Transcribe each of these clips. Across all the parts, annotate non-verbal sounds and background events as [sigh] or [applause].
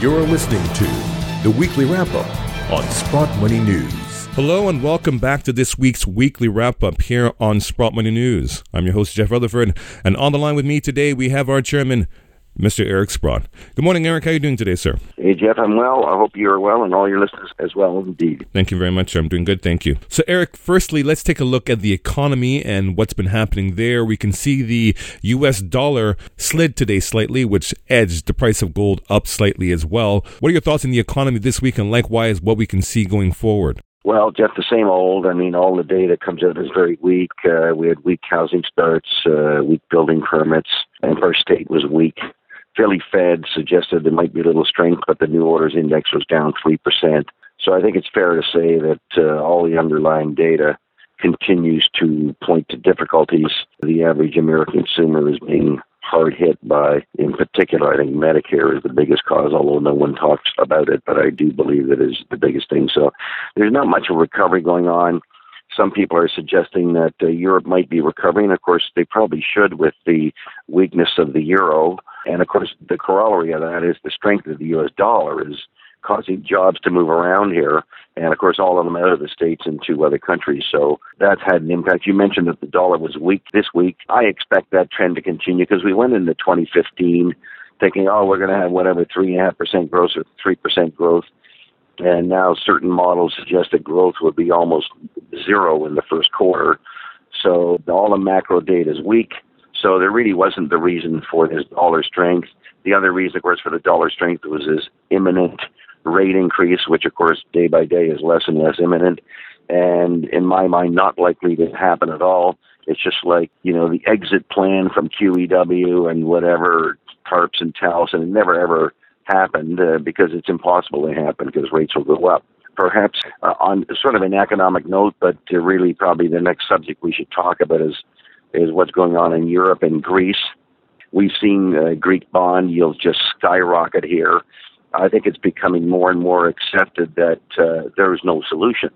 You're listening to the weekly wrap up on Sprott Money News. Hello and welcome back to this week's weekly wrap up here on Sprott Money News. I'm your host, Jeff Rutherford, and on the line with me today we have our chairman, Mr. Eric Sprott. Good morning, Eric. How are you doing today, sir? Hey, Jeff. I'm well. I hope you're well and all your listeners as well, indeed. Thank you very much, sir. I'm doing good. Thank you. So, Eric, firstly, let's take a look at the economy and what's been happening there. We can see the U.S. dollar slid today slightly, which edged the price of gold up slightly as well. What are your thoughts on the economy this week and likewise what we can see going forward? Well, Jeff, the same old. I mean, all the data comes out as very weak. Uh, we had weak housing starts, uh, weak building permits, and first state was weak. Philly Fed suggested there might be a little strength, but the new orders index was down 3%. So I think it's fair to say that uh, all the underlying data continues to point to difficulties. The average American consumer is being hard hit by, in particular, I think Medicare is the biggest cause, although no one talks about it, but I do believe that is the biggest thing. So there's not much of recovery going on. Some people are suggesting that uh, Europe might be recovering. Of course, they probably should with the weakness of the euro. And of course, the corollary of that is the strength of the U.S. dollar is causing jobs to move around here. And of course, all of them out of the States into other countries. So that's had an impact. You mentioned that the dollar was weak this week. I expect that trend to continue because we went into 2015 thinking, oh, we're going to have whatever, 3.5% growth or 3% growth. And now certain models suggest that growth would be almost zero in the first quarter. So all the macro data is weak. So there really wasn't the reason for this dollar strength. The other reason, of course, for the dollar strength was this imminent rate increase, which, of course, day by day is less and less imminent. And in my mind, not likely to happen at all. It's just like, you know, the exit plan from QEW and whatever tarps and TALFs, and it never ever happened uh, because it's impossible to happen because rates will go up. Perhaps uh, on sort of an economic note, but really probably the next subject we should talk about is is what's going on in Europe and Greece. We've seen uh, Greek bond yields just skyrocket here. I think it's becoming more and more accepted that uh, there is no solution.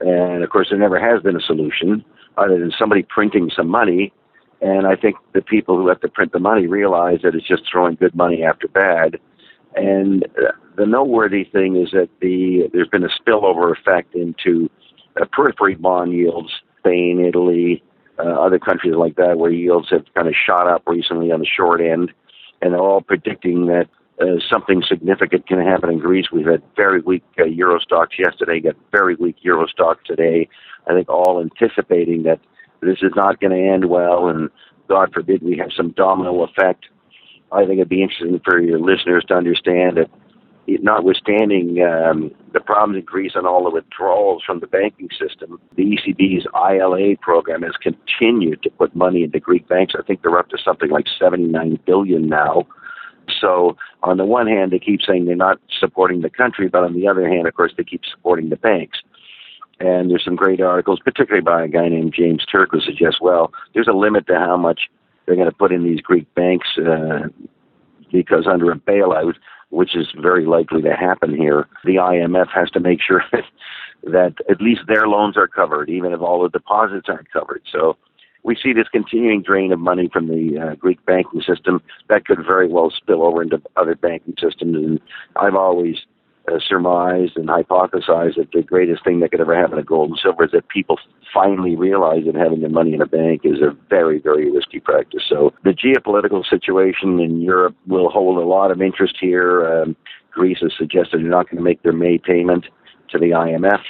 And of course, there never has been a solution other than somebody printing some money. And I think the people who have to print the money realize that it's just throwing good money after bad. And the noteworthy thing is that the there's been a spillover effect into uh, periphery bond yields, Spain, Italy, uh, other countries like that, where yields have kind of shot up recently on the short end, and they're all predicting that uh, something significant can happen in Greece. We've had very weak uh, Euro Stoxx yesterday, got very weak Euro Stoxx today. I think all anticipating that this is not going to end well, and God forbid we have some domino effect. I think it'd be interesting for your listeners to understand that notwithstanding um, the problems in Greece and all the withdrawals from the banking system, the ECB's ELA program has continued to put money into Greek banks. I think they're up to something like 79 billion now. So, on the one hand, they keep saying they're not supporting the country, but on the other hand, of course, they keep supporting the banks. And there's some great articles, particularly by a guy named James Turk, who suggests, well, there's a limit to how much they're going to put in these Greek banks uh, because under a bailout, which is very likely to happen here, the IMF has to make sure [laughs] that at least their loans are covered, even if all the deposits aren't covered. So we see this continuing drain of money from the uh, Greek banking system that could very well spill over into other banking systems. And I've always uh, surmised and hypothesized that the greatest thing that could ever happen to gold and silver is that people finally realize that having their money in a bank is a very, very risky practice. So the geopolitical situation in Europe will hold a lot of interest here. Um, Greece has suggested they're not going to make their May payment to the IMF.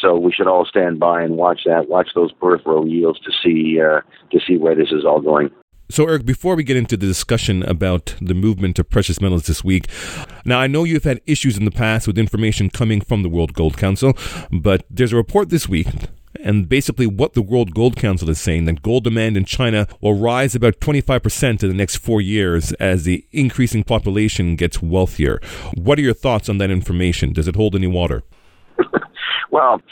So we should all stand by and watch that, watch those peripheral yields to see uh, to see where this is all going. So, Eric, before we get into the discussion about the movement of precious metals this week, now I know you've had issues in the past with information coming from the World Gold Council, but there's a report this week and basically what the World Gold Council is saying that gold demand in China will rise about 25% in the next four years as the increasing population gets wealthier. What are your thoughts on that information? Does it hold any water? well,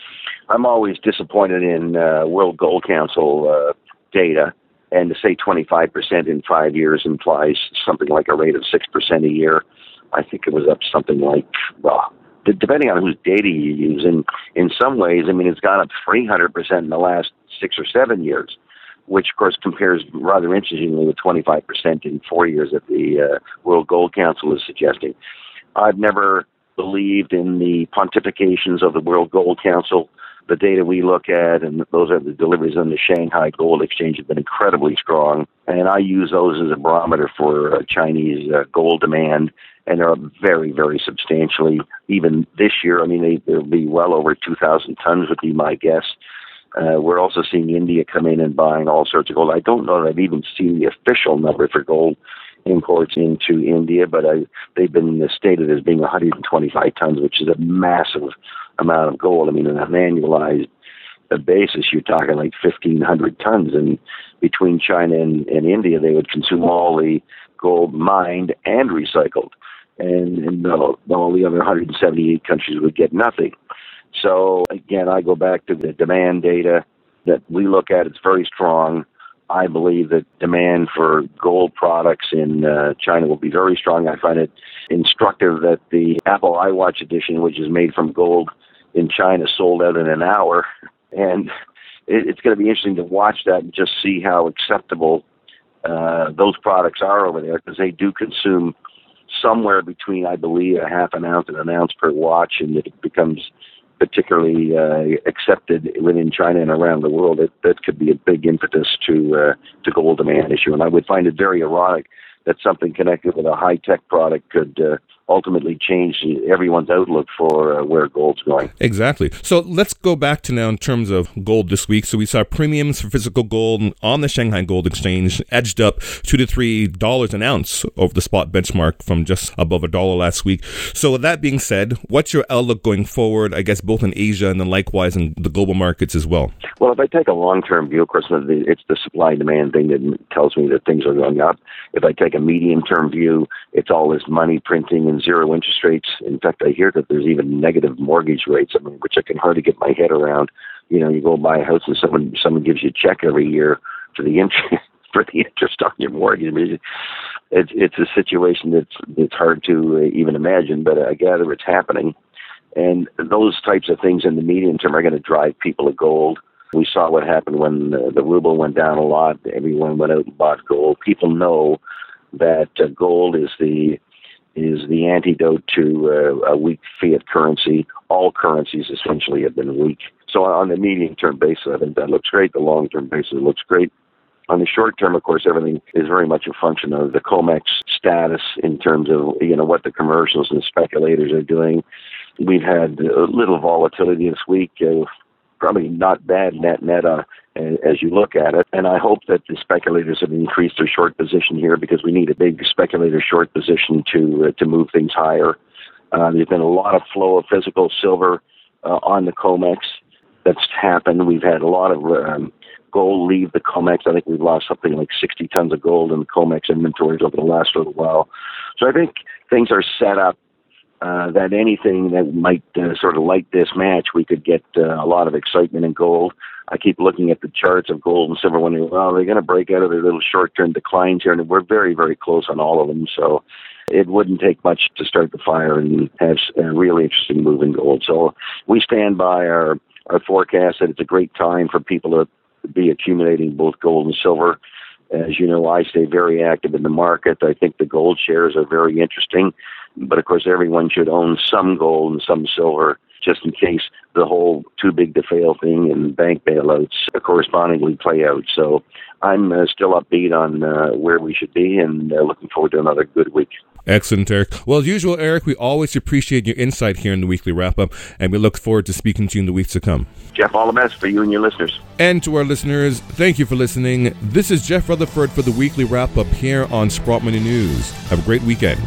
I'm always disappointed in uh, World Gold Council uh, data and to say 25% in five years implies something like a rate of 6% a year. I think it was up something like, well, depending on whose data you use. And in some ways, I mean, it's gone up 300% in the last six or seven years, which, of course, compares rather interestingly with 25% in four years that the uh, World Gold Council is suggesting. I've never believed in the pontifications of the World Gold Council. The data we look at, and those are the deliveries on the Shanghai Gold Exchange, have been incredibly strong. And I use those as a barometer for uh, Chinese uh, gold demand, and they're very, very substantially. Even this year, I mean, they, they'll be well over 2,000 tons, would be my guess. Uh, we're also seeing India come in and buying all sorts of gold. I don't know that I've even seen the official number for gold imports into India, but I, they've been stated as being 125 tons, which is a massive amount of gold. I mean, on an annualized basis, you're talking like 1,500 tons. And between China and, and India, they would consume all the gold mined and recycled. And, and all, all the other 178 countries would get nothing. So again, I go back to the demand data that we look at. It's very strong. I believe that demand for gold products in uh, China will be very strong. I find it instructive that the Apple iWatch edition, which is made from gold in China, sold out in an hour. [laughs] And it, it's going to be interesting to watch that and just see how acceptable uh, those products are over there because they do consume somewhere between, I believe, a half an ounce and an ounce per watch, and it becomes particularly uh, accepted within China and around the world, it, that could be a big impetus to uh, to gold demand issue. And I would find it very ironic that something connected with a high tech product could uh, ultimately change everyone's outlook for uh, where gold's going. Exactly. So let's go back to now in terms of gold this week. So we saw premiums for physical gold on the Shanghai Gold Exchange edged up two to three dollars an ounce over the spot benchmark from just above a dollar last week. So with that being said, what's your outlook going forward? I guess both in Asia and then likewise in the global markets as well. Well, if I take a long term view, of course, it's the supply demand thing that tells me that things are going up. If I take a medium term view, it's all this money printing and zero interest rates. In fact, I hear that there's even negative mortgage rates, I mean, which I can hardly get my head around. You know, you go buy a house and someone someone gives you a check every year for the interest [laughs] for the interest on your mortgage. I mean, it's it's a situation that's it's hard to uh, even imagine, but I gather it's happening. And those types of things in the medium term are going to drive people to gold. We saw what happened when uh, the ruble went down a lot. Everyone went out and bought gold. People know that uh, gold is the is the antidote to uh, a weak fiat currency. All currencies essentially have been weak. So on the medium term basis, I think that looks great. The long term basis looks great. On the short term, of course, everything is very much a function of the COMEX status in terms of you know what the commercials and speculators are doing. We've had a little volatility this week. Uh, probably not bad net net uh, as you look at it. And I hope that the speculators have increased their short position here because we need a big speculator short position to uh, to move things higher. Uh, there's been a lot of flow of physical silver uh, on the COMEX. That's happened. We've had a lot of um, gold leave the COMEX. I think we've lost something like 60 tons of gold in the COMEX inventories over the last little while. So I think things are set up uh, that anything that might uh, sort of light this match, we could get uh, a lot of excitement in gold. I keep looking at the charts of gold and silver, wondering, well, they're going to break out of their little short-term declines here, and we're very, very close on all of them. So it wouldn't take much to start the fire and have a really interesting move in gold. So we stand by our our forecast that it's a great time for people to be accumulating both gold and silver. As you know, I stay very active in the market. I think the gold shares are very interesting. But of course, everyone should own some gold and some silver just in case the whole too big to fail thing and bank bailouts correspondingly play out. So I'm uh, still upbeat on uh, where we should be and uh, looking forward to another good week. Excellent, Eric. Well, as usual, Eric, we always appreciate your insight here in the weekly wrap up, and we look forward to speaking to you in the weeks to come. Jeff, all the best for you and your listeners. And to our listeners, thank you for listening. This is Jeff Rutherford for the weekly wrap up here on Sprott Money News. Have a great weekend.